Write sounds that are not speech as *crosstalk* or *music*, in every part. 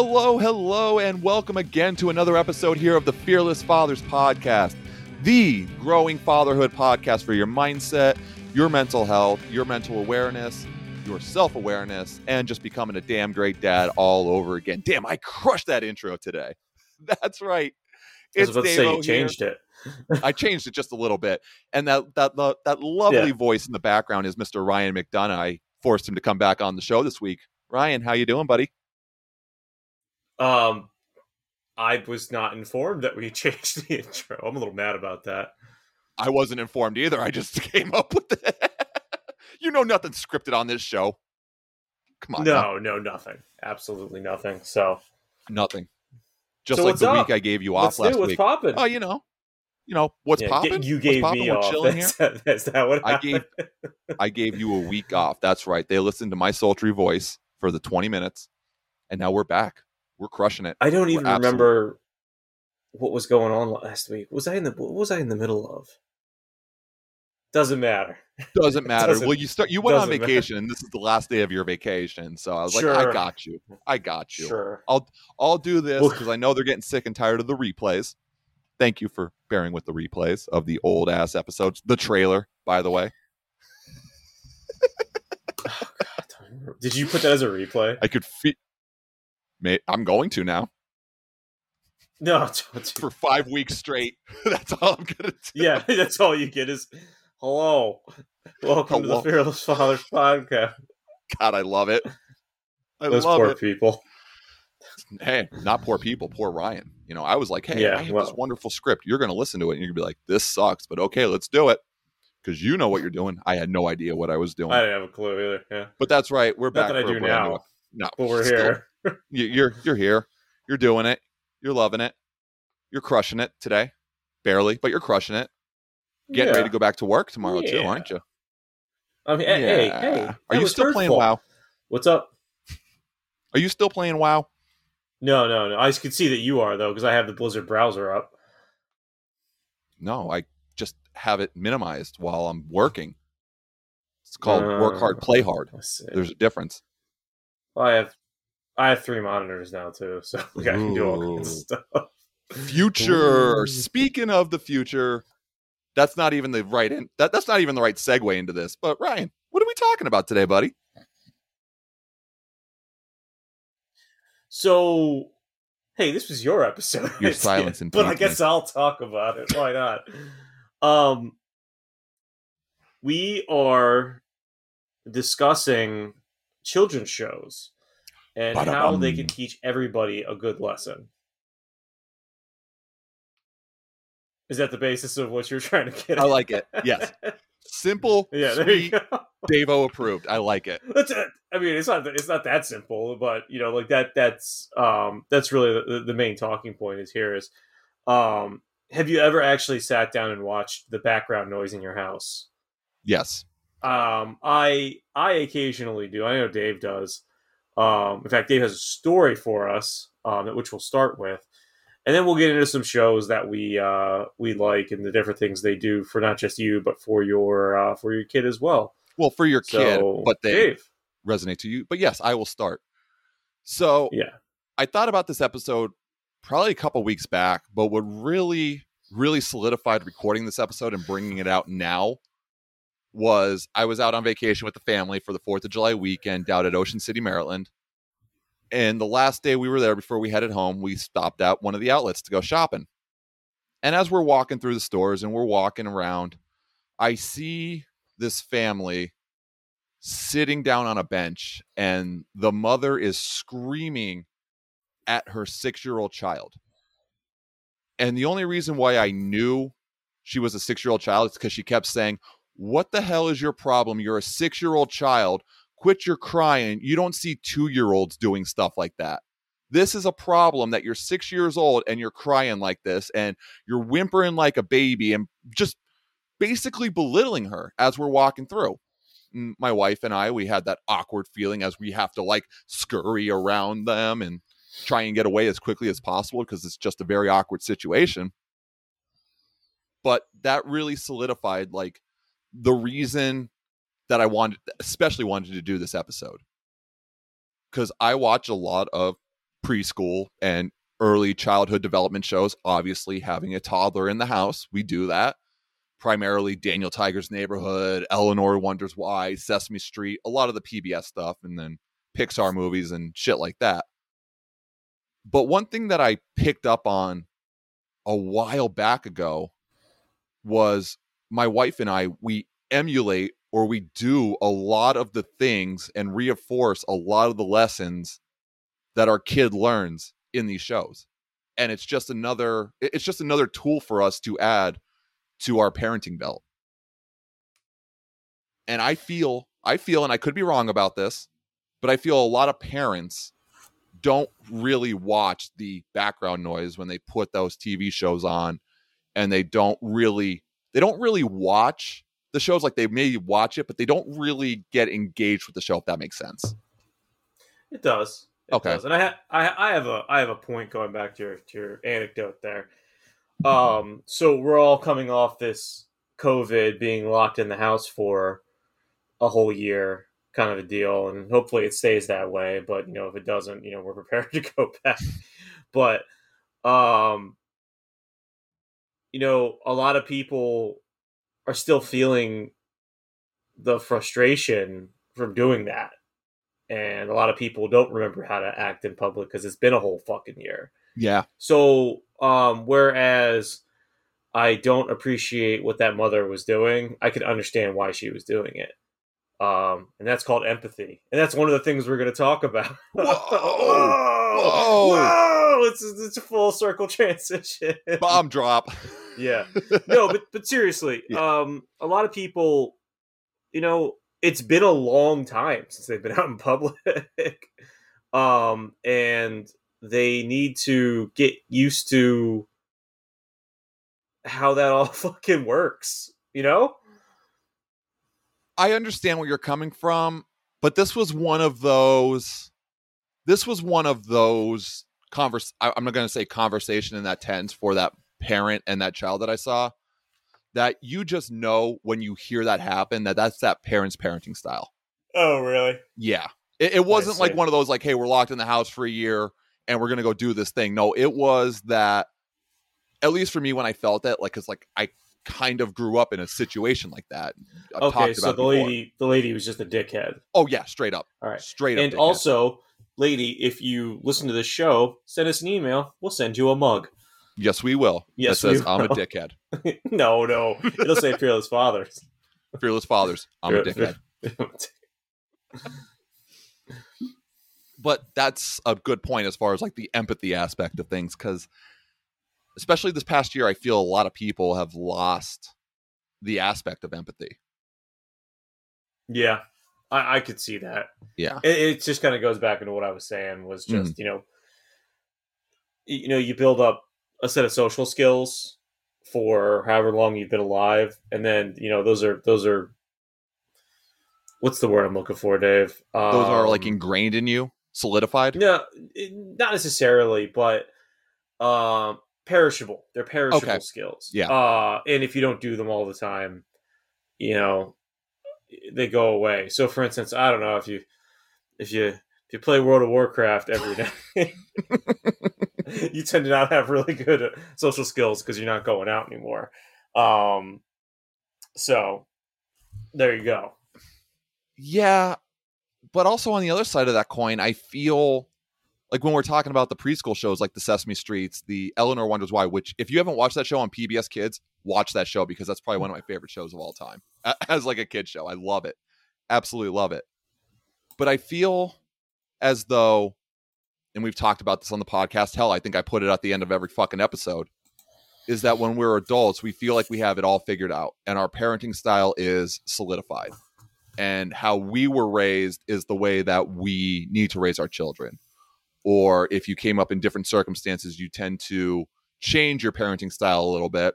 Hello, hello, and welcome again to another episode here of the Fearless Fathers Podcast, the growing fatherhood podcast for your mindset, your mental health, your mental awareness, your self awareness, and just becoming a damn great dad all over again. Damn, I crushed that intro today. *laughs* That's right. I was about to say you changed it. *laughs* I changed it just a little bit, and that that that, that lovely Yeah. voice in the background is Mr. Ryan McDonough. I forced him to come back on the show this week. Ryan, how you doing, buddy? Um, I was not informed that we *laughs* changed the intro. I'm a little mad about that. I wasn't informed either. I just *laughs* came up with it. *laughs* you know, nothing scripted on this show. Come on, now. No, no, nothing. Absolutely nothing. So nothing. Just So like the up? week I gave you off what's last new? What's week. popping? Oh, you know, you know what's Yeah, popping. You gave poppin'? me We're off. chilling That's, here. that's that what I happened? gave I gave you a week off. That's right. They listened to my sultry voice for the 20 minutes, and now we're back. We're crushing it. I don't even remember what was going on last week. Was I in the what was I in the middle of? Doesn't matter. *laughs* Doesn't matter. Doesn't- well, you start. You went on doesn't matter. vacation, and this is the last day of your vacation. So I was like, I got you. I got you. Sure. I'll I'll do this because I know they're getting sick and tired of the replays. Thank you for bearing with the replays of the old ass episodes. The trailer, by the way, oh, Did you put that as a replay? I could feel. I'm going to now No. *laughs* for five weeks straight. *laughs* That's all I'm gonna do. Yeah, *laughs* that's all you get is hello. Welcome Hello. to the Fearless Fathers podcast. God, I love it. I Those love poor it. people. Hey, not poor people, poor Ryan. You know, I was like, hey, Yeah, I have this wonderful script. You're going to listen to it, and you're going to be like, this sucks, but okay, let's do it because you know what you're doing. I had no idea what I was doing, I didn't have a clue either. Yeah. but that's right. We're Not back. that I for do a brand new- now, No, but we're still. here. *laughs* You- You're you're here. You're doing it. You're loving it. You're crushing it today. Barely, but you're crushing it. Getting ready to go back to work tomorrow too, aren't you? I mean, hey, hey, hey. Are you still playing. WoW? What's up? Are you still playing WoW? No, no, no. I can see that you are though, because I have the Blizzard browser up. No, I just have it minimized while I'm working. It's called work Uh, hard, play hard. There's a difference. Well, I have, I have three monitors now too, so *laughs* I can do all kinds of stuff. Future. Ooh. Speaking of the future, that's not even the right in, that that's not even the right segue into this. But Ryan, what are we talking about today, buddy? So, hey, this was your episode. Your *laughs* silence but I guess I'll talk about it. Why not? um, we are discussing children's shows and how Ba-da-bum. they can teach everybody a good lesson. Is that the basis of what you're trying to get? I at? like it. Yes. *laughs* Simple, yeah, there you sweet, go. *laughs* Davo approved. I like it. That's it. I mean, it's not it's not that simple, but you know, like that. That's um, that's really the, the main talking point is here is, um, have you ever actually sat down and watched the background noise in your house? Yes. Um, I I occasionally do. I know Dave does. Um, in fact, Dave has a story for us, um, which we'll start with, and then we'll get into some shows that we uh, we like and the different things they do for not just you, but for your uh, for your kid as well. Well, for your kid, but they Dave, resonate to you. But yes, I will start. So yeah. I thought about this episode probably a couple weeks back, but what really, really solidified recording this episode and bringing it out now was I was out on vacation with the family for the 4th of July weekend out at Ocean City, Maryland. And the last day we were there before we headed home, we stopped at one of the outlets to go shopping. And as we're walking through the stores and we're walking around, I see this family sitting down on a bench and the mother is screaming at her six year old child. And the only reason why I knew she was a six year old child is because she kept saying, What the hell is your problem? You're a six year old child. Quit your crying. You don't see two year olds doing stuff like that. This is a problem that you're six years old and you're crying like this and you're whimpering like a baby and just basically belittling her as we're walking through. My wife and I, we had that awkward feeling as we have to like scurry around them and try and get away as quickly as possible because it's just a very awkward situation. But that really solidified like the reason that I wanted, especially wanted to do this episode. Because I watch a lot of preschool and early childhood development shows. Obviously, having a toddler in the house, we do that. Primarily Daniel Tiger's Neighborhood, Eleanor Wonders Why, Sesame Street, a lot of the PBS stuff, and then Pixar movies and shit like that. But one thing that I picked up on a while back ago was my wife and I, we emulate or we do a lot of the things and reinforce a lot of the lessons that our kid learns in these shows. And it's just another it's just another tool for us to add to our parenting belt. And I feel I feel and I could be wrong about this, but I feel a lot of parents don't really watch the background noise when they put those TV shows on and they don't really they don't really watch the shows like they may watch it but they don't really get engaged with the show if that makes sense It does. It Okay. does. And I, ha- I I have a I have a point going back to your to your anecdote there. Um, so we're all coming off this COVID being locked in the house for a whole year, kind of a deal, and hopefully it stays that way. But you know, if it doesn't, you know, we're prepared *laughs* to go back. But um, you know, a lot of people are still feeling the frustration from doing that and a lot of people don't remember how to act in public because it's been a whole fucking year. yeah So, um, whereas I don't appreciate what that mother was doing, I could understand why she was doing it. Um, and that's called empathy, and that's one of the things we're going to talk about. *laughs* Whoa! whoa, *laughs* Whoa! whoa! It's it's a full circle *laughs* transition. bomb drop yeah no but but seriously Yeah. um a lot of people you know it's been a long time since they've been out in public um and they need to get used to how that all fucking works you know I understand where you're coming from, but this was one of those. This was one of those converse. I- I'm not going to say conversation in that tense for that parent and that child that I saw. That you just know when you hear that happen that that's that parent's parenting style. oh really Yeah, it, it wasn't like one of those like, hey, we're locked in the house for a year and we're going to go do this thing. No, it was that. At least for me, when I felt it, like, cause like I kind of grew up in a situation like that. I've okay so the lady the lady was just a dickhead Oh yeah, straight up. all right Straight up. and dickhead. also lady if you listen to this show send us an email we'll send you a mug yes, we will. Yes, that says we I'm a *laughs* dickhead. no, no. It'll say fearless fathers. Fearless fathers. I'm a dickhead. *laughs* But that's a good point as far as like the empathy aspect of things, because especially this past year, I feel a lot of people have lost the aspect of empathy. yeah, I, I could see that. Yeah. It, it just kind of goes back into what I was saying was just you know, you know, you build up a set of social skills for however long you've been alive, and then you know those are those are what's the word I'm looking for, Dave? Those are like Um, ingrained in you, solidified. No, not necessarily, but um, perishable. They're perishable Okay. skills. Yeah. Uh, and if you don't do them all the time, you know, they go away. So, for instance, I don't know if you if you if you play World of Warcraft every day, *laughs* you tend to not have really good social skills because you're not going out anymore. Um, so there you go. Yeah, but also on the other side of that coin, I feel like when we're talking about the preschool shows like the Sesame Streets, the Eleanor Wonders Why, which if you haven't watched that show on PBS Kids, watch that show because that's probably one of my favorite shows of all time. *laughs* As like a kid show, I love it. Absolutely love it. But I feel as though and we've talked about this on the podcast, hell, I think I put it at the end of every fucking episode, is that when we're adults, we feel like we have it all figured out and our parenting style is solidified and how we were raised is the way that we need to raise our children. Or if you came up in different circumstances, you tend to change your parenting style a little bit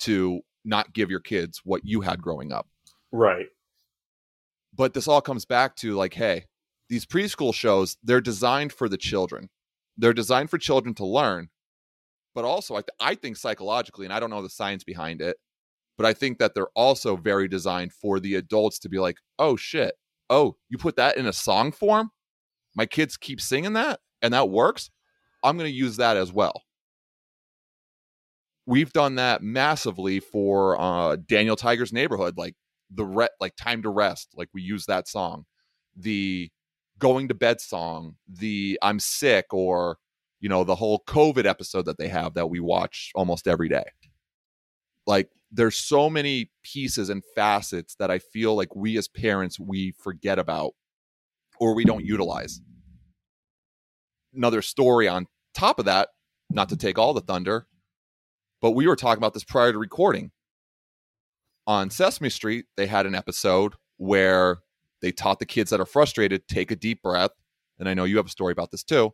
to not give your kids what you had growing up. Right. But this all comes back to like, hey, these preschool shows, they're designed for the children. They're designed for children to learn. But also, I, th- I think psychologically, and I don't know the science behind it, but I think that they're also very designed for the adults to be like, oh shit, oh, you put that in a song form? My kids keep singing that and that works? I'm going to use that as well. We've done that massively for uh, Daniel Tiger's Neighborhood, like the re- like Time to Rest, like we use that song, the Going to Bed song, the I'm sick, or you know the whole COVID episode that they have that we watch almost every day. Like there's so many pieces and facets that I feel like we as parents we forget about or we don't utilize. Another story on top of that, not to take all the thunder, but we were talking about this prior to recording. On Sesame Street, they had an episode where they taught the kids that are frustrated take a deep breath. And I know you have a story about this too.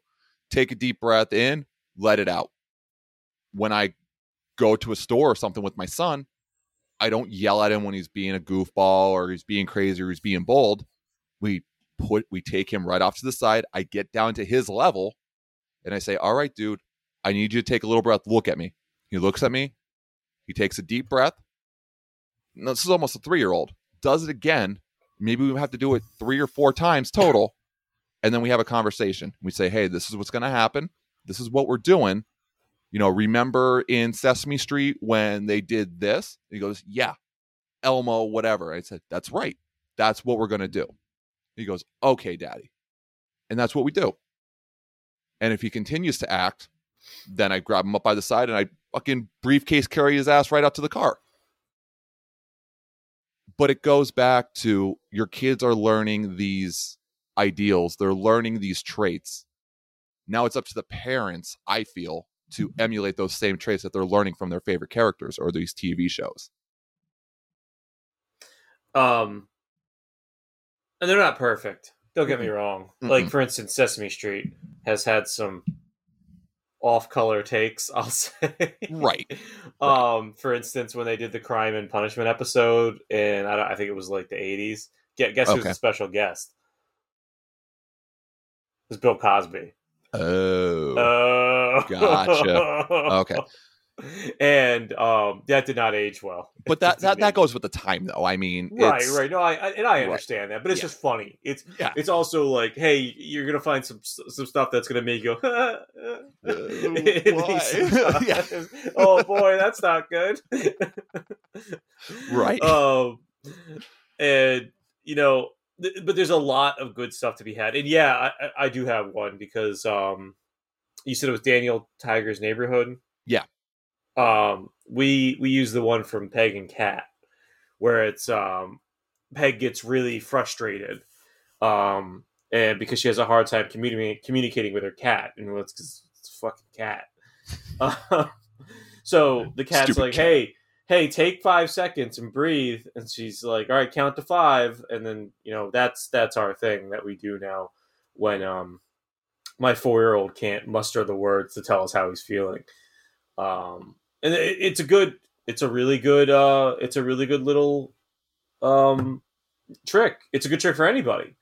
Take a deep breath in, let it out. When I go to a store or something with my son, I don't yell at him when he's being a goofball or he's being crazy or he's being bold. We put we take him right off to the side. I get down to his level and I say, "All right, dude, I need you to take a little breath. Look at me." He looks at me. He takes a deep breath. No, this is almost a 3-year-old. Does it again. Maybe we have to do it 3 or 4 times total. And then we have a conversation. We say, "Hey, this is what's going to happen. This is what we're doing you know, remember in Sesame Street when they did this? He goes, yeah, Elmo, whatever. I said, that's right. That's what we're going to do. He goes, okay, daddy. And that's what we do. And if he continues to act, then I grab him up by the side and I fucking briefcase carry his ass right out to the car. But it goes back to your kids are learning these ideals, they're learning these traits. Now it's up to the parents, I feel, to emulate those same traits that they're learning from their favorite characters or these TV shows. Um, and they're not perfect. Don't get me wrong. Mm-mm. Like for instance, Sesame Street has had some off-color takes. *laughs* I'll say right. *laughs* um, for instance, when they did the Crime and Punishment episode, and I, I think it was like the '80s. Guess, guess okay. who's the special guest? It was Bill Cosby. Oh. Oh. Gotcha. Okay. *laughs* *laughs* And um, that did not age well. *laughs* But that, that, that goes with the time, though. I mean, right, right. No, I, I and I understand right. that, but it's yeah. just funny. It's yeah. It's also like, hey, you're gonna find some some stuff that's gonna make you go, *laughs* uh, yeah. oh boy, that's not good. right. Um, and you know, but there's a lot of good stuff to be had. And yeah, I, I do have one because um, you said it was Daniel Tiger's Neighborhood. Yeah. Um, we we use the one from Peg and Cat, where it's um, Peg gets really frustrated, um, and because she has a hard time communi- communicating with her cat, and it's because it's a fucking cat. Uh, *laughs* so the cat's Stupid like, cat. "Hey, hey, take five seconds and breathe. And she's like, all right, count to five. And then, you know, that's, that's our thing that we do now when, um, my four year old can't muster the words to tell us how he's feeling. Um, and it, it's a good, it's a really good, uh, it's a really good little, um, trick. It's a good trick for anybody.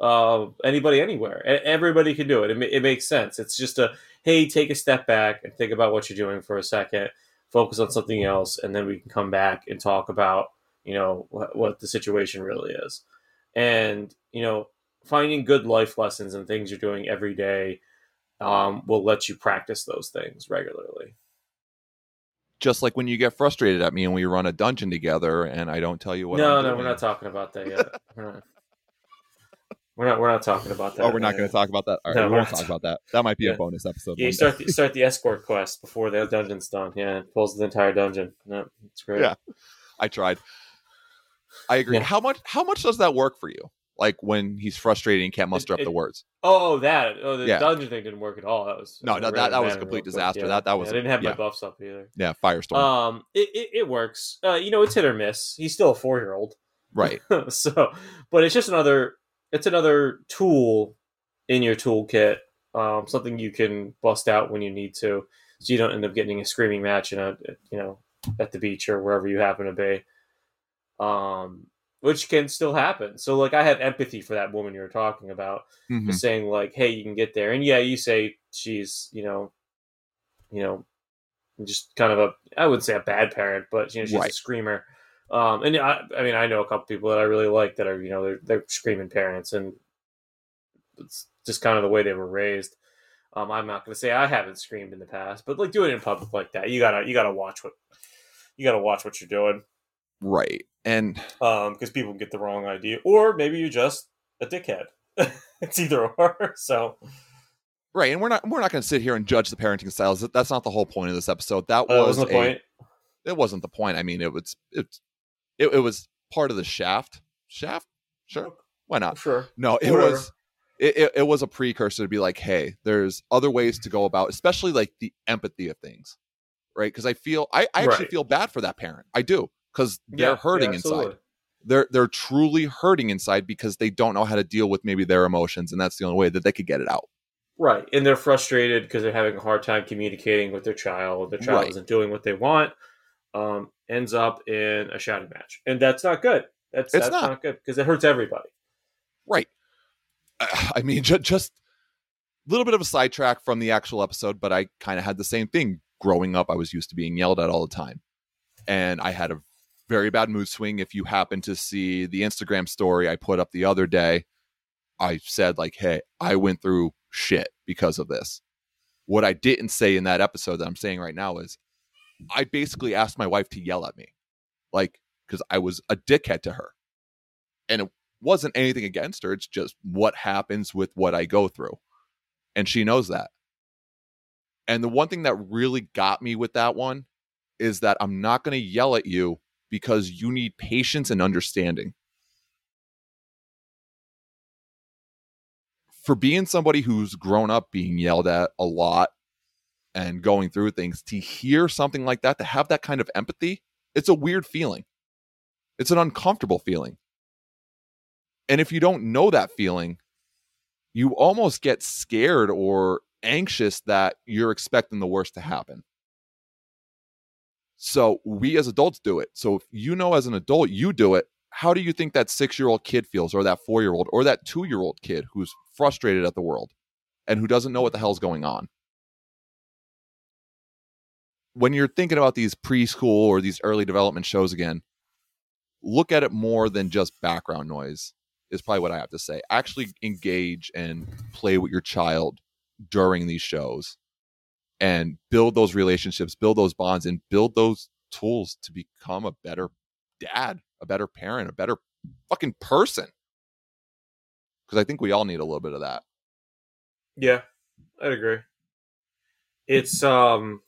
Uh, anybody anywhere. Everybody can do it. it. It makes sense. It's just a, hey, take a step back and think about what you're doing for a second focus on something else, and then we can come back and talk about you know what, what the situation really is, and you know finding good life lessons and things you're doing every day um, will let you practice those things regularly. Just like when you get frustrated at me and we run a dungeon together, and I don't tell you what. No, I'm no, doing. we're not talking about that yet. *laughs* we're not. We're not. We're not talking about that. Oh, we're not going to talk about that. All right, no, we won't talk about that. That might be yeah. a bonus episode. Yeah, you start the, start the escort quest before the dungeon's done. Yeah, it pulls the entire dungeon. No, it's great. Yeah, I tried. I agree. Yeah. How much? How much does that work for you? Like when he's frustrated and can't muster it, up the words. Oh, that. Oh, the yeah. dungeon thing didn't work at all. That was no, that, that, that was a complete disaster. That that was. I didn't have my buffs up either. Yeah, firestorm. Um, it, it, it works. Uh, you know, it's hit or miss. He's still a four year old. Right. *laughs* so, but it's just another it's another tool in your toolkit, um, something you can bust out when you need to, so you don't end up getting a screaming match in a you know at the beach or wherever you happen to be. Um, which can still happen. So like I have empathy for that woman you were talking about, mm-hmm. saying like, "Hey, you can get there," and yeah, you say she's you know, you know, just kind of a I wouldn't say a bad parent, but you know she's right. a screamer. Um, and I, I mean, I know a couple people that I really like that are, you know, they're, they're screaming parents, and it's just kind of the way they were raised. Um, I'm not going to say I haven't screamed in the past, but like doing it in public like that, you gotta you gotta watch what you gotta watch what you're doing, right? And um, because people get the wrong idea, or maybe you're just a dickhead. *laughs* it's either or. So right, and we're not we're not going to sit here and judge the parenting styles. That's not the whole point of this episode. That uh, was wasn't the a- point. It wasn't the point. I mean, it was it's it, it was part of the shaft. Shaft, sure, why not? Sure. No, it Whatever. was it, it, it was a precursor to be like, hey, there's other ways to go about, especially like the empathy of things, right? Because I feel I, I actually Right. feel bad for that parent. I do because they're Yeah, hurting yeah, inside. They're they're truly hurting inside because they don't know how to deal with maybe their emotions, and that's the only way that they could get it out. Right, and they're frustrated because they're having a hard time communicating with their child. Their child Right. isn't doing what they want. Um, ends up in a shouting match, and that's not good. That's It's that's not. not, good because it hurts everybody. Right. *sighs* I mean, ju- just a little bit of a sidetrack from the actual episode, but I kind of had the same thing growing up. I was used to being yelled at all the time. And I had a very bad mood swing. If you happen to see the Instagram story I put up the other day, I said, like, hey, I went through shit because of this. What I didn't say in that episode that I'm saying right now is I basically asked my wife to yell at me, like, because I was a dickhead to her. And it wasn't anything against her. It's just what happens with what I go through. And she knows that. And the one thing that really got me with that one is that I'm not going to yell at you because you need patience and understanding. For being somebody who's grown up being yelled at a lot and going through things, to hear something like that, to have that kind of empathy, it's a weird feeling. It's an uncomfortable feeling. And if you don't know that feeling, you almost get scared or anxious that you're expecting the worst to happen. So we as adults do it. So if you know as an adult you do it, how do you think that six year old kid feels, or that four year old, or that two year old kid who's frustrated at the world and who doesn't know what the hell's going on? When you're thinking about these preschool or these early development shows again, look at it more than just background noise is probably what I have to say. Actually engage and play with your child during these shows and build those relationships, build those bonds, and build those tools to become a better dad, a better parent, a better fucking person. Because I think we all need a little bit of that. Yeah, I'd agree. It's um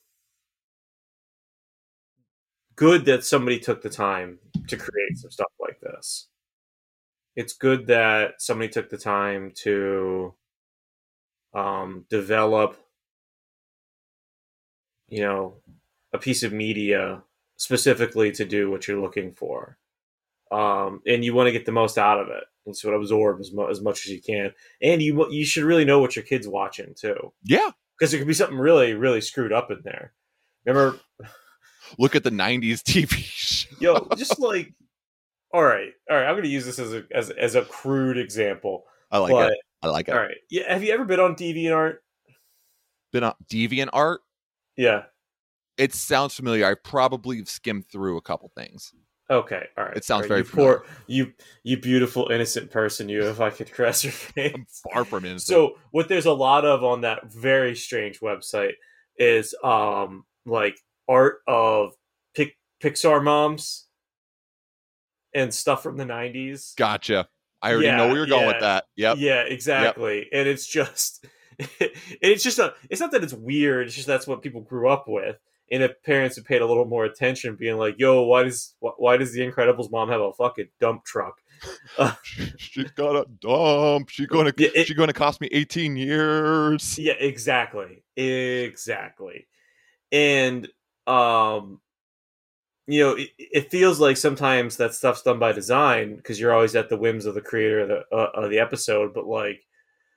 good that somebody took the time to create some stuff like this. It's good that somebody took the time to um develop you know a piece of media specifically to do what you're looking for. Um, and you want to get the most out of it and sort of absorb as, mu- as much as you can. And you you should really know what your kid's watching too, Yeah. because there could be something really really screwed up in there. Remember, *laughs* Look at the 90s TV show. yo, just like, all right, all right, I'm going to use this as a as, as a crude example, I like but it. I like it. all right, yeah, have you ever been on DeviantArt? Been on DeviantArt. Yeah. It sounds familiar. I probably skimmed through a couple things. Okay, all right. It sounds right, very you poor, you you beautiful innocent person. You, if I could caress your *laughs* face. I'm far from innocent. So what there's a lot of on that very strange website is um like art of Pic- Pixar moms and stuff from the 90s. gotcha. I already Yeah, know where you're going with that. Yep. Yeah, exactly. And it's just *laughs* it's just a it's not that it's weird, it's just that's what people grew up with. And if parents had paid a little more attention being like, "Yo, why does wh- why does the Incredibles mom have a fucking dump truck?" *laughs* She's got a dump. She's gonna Yeah, it- she's gonna cost me 18 years. Yeah, exactly. Exactly. And um you know, it, it feels like sometimes that stuff's done by design because you're always at the whims of the creator of the uh, of the episode, but like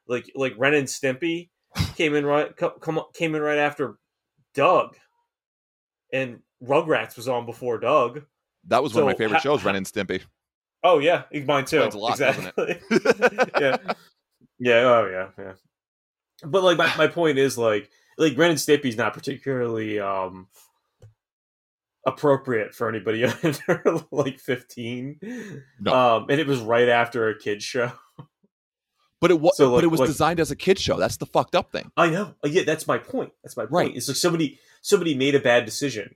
like like Ren and Stimpy came in right come came in right after Doug. And Rugrats was on before Doug. That was one of my favorite ha- shows, Ren and Stimpy. Oh yeah, mine too. Lot, exactly. *laughs* yeah. Yeah, oh yeah, yeah. But like my, my point is like like Ren and Stimpy's not particularly um appropriate for anybody *laughs* under like 15. No. Um and it was right after a kids show. But it was So, but it was like- designed as a kid show. That's the fucked up thing. I know. Uh, Yeah, that's my point. That's my point. Right. It's like somebody somebody made a bad decision.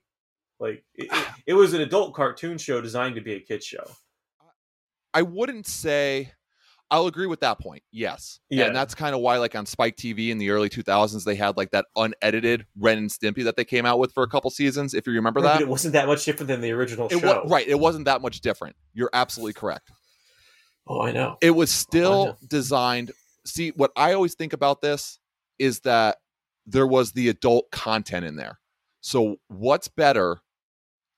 Like it, it, *sighs* it was an adult cartoon show designed to be a kid show. I wouldn't say I'll agree with that point. Yes. Yeah. And that's kind of why like on Spike TV in the early 2000s they had like that unedited Ren and Stimpy that they came out with for a couple seasons if you remember Right, that. but it wasn't that much different than the original It show. wa- right, it wasn't that much different. You're absolutely correct. Oh, I know. It was Oh, still know. designed. See, what I always think about this is that there was the adult content in there. So, what's better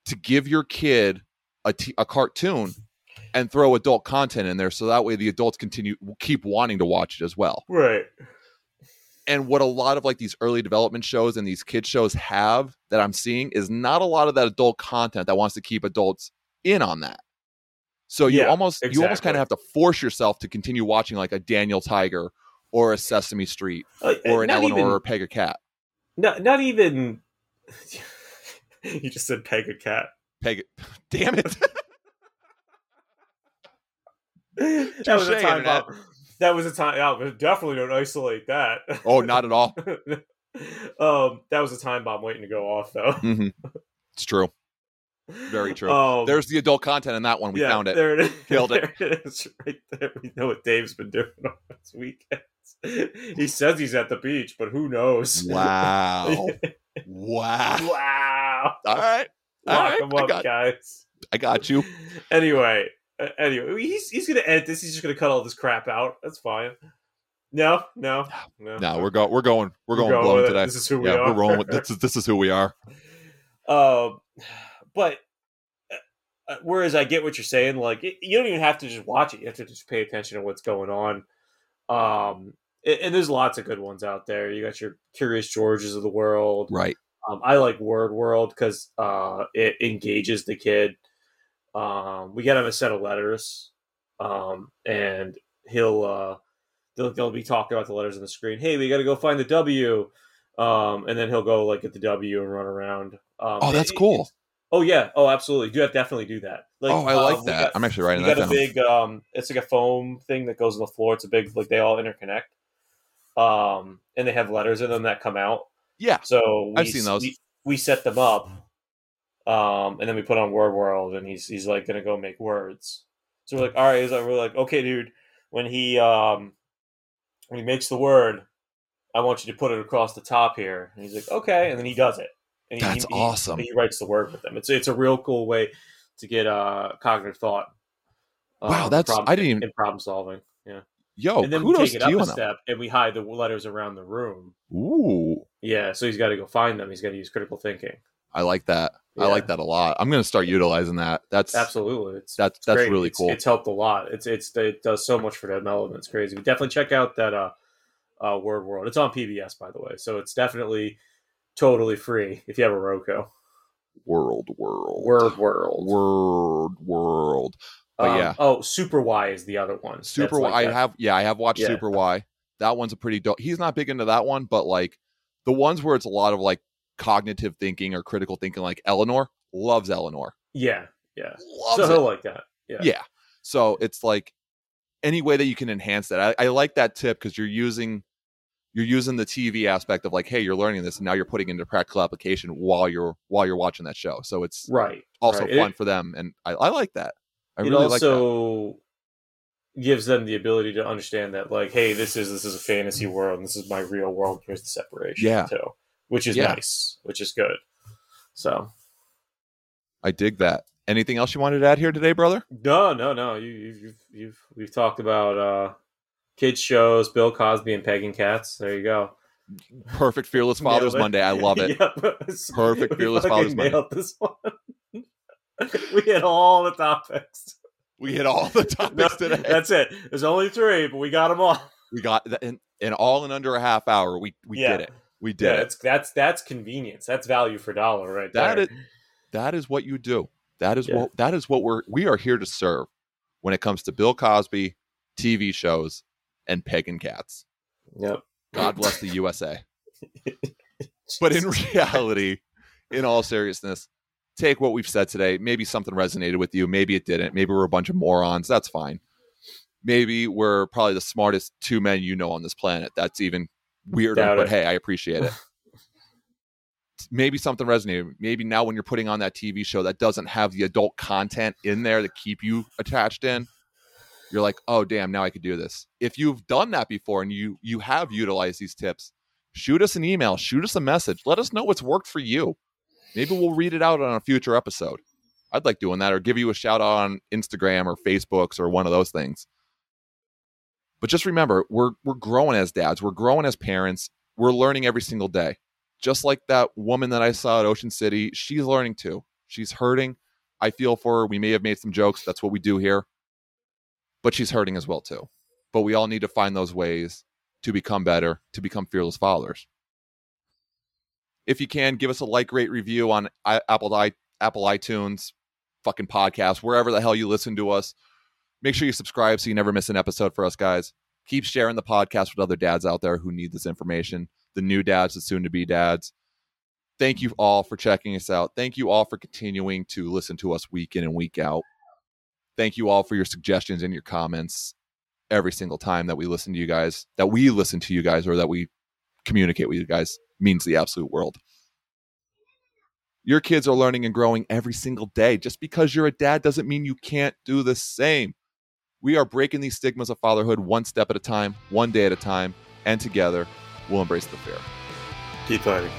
to give your kid a, t- a cartoon and throw adult content in there so that way the adults continue keep wanting to watch it as well. Right. And what a lot of like these early development shows and these kid shows have that I'm seeing is not a lot of that adult content that wants to keep adults in on that. So you Yeah, almost you almost kind of have to force yourself to continue watching like a Daniel Tiger or a Sesame Street Uh, or an Eleanor even- or a Peg a Cat. Not, not even. *laughs* you just said peg a cat. Peg *laughs* Damn it. *laughs* that was a time bomb. That was a time. Yeah, definitely don't isolate that. oh, not at all. um, that was a time bomb waiting to go off, though. hmm It's true. Very true. Um, There's the adult content in that one. We yeah, found it. There it is. *laughs* Killed it. *laughs* There it is, right there. We know what Dave's been doing *laughs* on his weekends. He says he's at the beach, but who knows? Wow. wow. wow. All right. All Lock right. him I up, got, guys. I got you. Anyway, uh, anyway, he's he's gonna edit this. He's just gonna cut all this crap out. That's fine. No, no, no. No, we're going. We're going. We're going going blowing with it. today. This is who we are. we're rolling with this. Is this is who we are. Um, but uh, uh, whereas I get what you're saying, like it, you don't even have to just watch it; you have to just pay attention to what's going on. Um, and, and there's lots of good ones out there. You got your Curious Georges of the world. Right. Um, I like Word World because uh, it engages the kid. Um, we get him a set of letters, um, and he'll uh, they'll, they'll be talking about the letters on the screen. Hey, we got to go find the W, um, and then he'll go like get the W and run around. Um, Oh, that's it- cool. it's- Oh yeah. Oh, absolutely. Do have definitely do that. Like, oh, I like we that. got- I'm actually writing that got a big um it's like a foam thing that goes on the floor it's a big like they all interconnect um and they have letters in them that come out yeah. so we, I've seen those. we, we set them up um and then we put on word world and he's he's like gonna go make words so we're like all right like, we're like okay dude when he um when he makes the word i want you to put it across the top here and he's like okay and then he does it and he, That's he- he- awesome. he writes the word with them it's it's a real cool way to get uh cognitive thought Wow, um, that's problem- I didn't even. in problem solving yeah Yo, and then we take it up a step and we hide the letters around the room Ooh, yeah so he's got to go find them he's got to use critical thinking I like that. I like that a lot. I'm gonna start utilizing that. That's Absolutely, it's That's it's that's great. really It's- cool. It's helped a lot. It's it's it does so much for development. It's crazy. We definitely check out that uh, uh, Word World. It's on PBS by the way, so it's definitely totally free if you have a Roku. world, world, world, World. world. But Um, yeah, Oh, Super Why is the other one. Super. Y. like I have. Yeah, I have watched Yeah. Super Why. That one's a pretty dope. He's not big into that one, but like the ones where it's a lot of like cognitive thinking or critical thinking, like Eleanor loves Eleanor. Yeah, yeah. Loves so he'll like that. Yeah. yeah so it's like any way that you can enhance that i, I like that tip because you're using you're using the tv aspect of like hey you're learning this and now you're putting it into practical application while you're while you're watching that show so it's Right. also right. fun It- for them and i, I like that i it really like that also gives them the ability to understand that like hey this is this is a fantasy world and this is my real world here's the separation Yeah. too which is Yeah. nice which is good so i dig that anything else you wanted to add here today brother no no no you you've you've, you've we've talked about uh kids shows bill cosby and pegging cats there you go perfect fearless *laughs* fathers monday i love it *laughs* Yep. *laughs* Perfect We Fearless Fathers Monday. this one we hit all the topics we hit all the topics No, today that's it there's only three but we got them all we got that in, in all in under a half hour we we Yeah. did it we did yeah, it that's that's convenience. That's value for dollar right That there. is- that is what you do. That is Yeah. what that is what we're we are here to serve when it comes to Bill Cosby, TV shows, and pagan cats. Yep. God bless the USA. *laughs* But in reality, in all seriousness, take what we've said today. Maybe something resonated with you. Maybe it didn't. Maybe we're a bunch of morons. That's fine. maybe we're probably the smartest two men you know on this planet. That's even weirder, Doubt but it. hey, I appreciate it. *laughs* maybe something resonated. Maybe now when you're putting on that TV show that doesn't have the adult content in there to keep you attached in, you're like, oh damn, now I could do this. If you've done that before and you you have utilized these tips, shoot us an email, shoot us a message. Let us know what's worked for you. Maybe we'll read it out on a future episode. I'd like doing that or give you a shout out on Instagram or Facebooks or one of those things. But just remember, we're we're growing as dads, we're growing as parents, we're learning every single day. Just like that woman that I saw at Ocean City, she's learning too. She's hurting. I feel for her. We may have made some jokes. That's what we do here. But she's hurting as well too. But we all need to find those ways to become better, to become fearless fathers. If you can, give us a like, rate, review on Apple Apple iTunes, fucking podcast, wherever the hell you listen to us. Make sure you subscribe so you never miss an episode for us guys. Keep sharing the podcast with other dads out there who need this information, the new dads, the soon to be dads. Thank you all for checking us out. Thank you all for continuing to listen to us week in and week out. Thank you all for your suggestions and your comments every single time that we listen to you guys, that we listen to you guys, or that we communicate with you guys means the absolute world. Your kids are learning and growing every single day. Just because you're a dad doesn't mean you can't do the same. We are breaking these stigmas of fatherhood one step at a time, one day at a time, and together we'll embrace the fear. Keep fighting.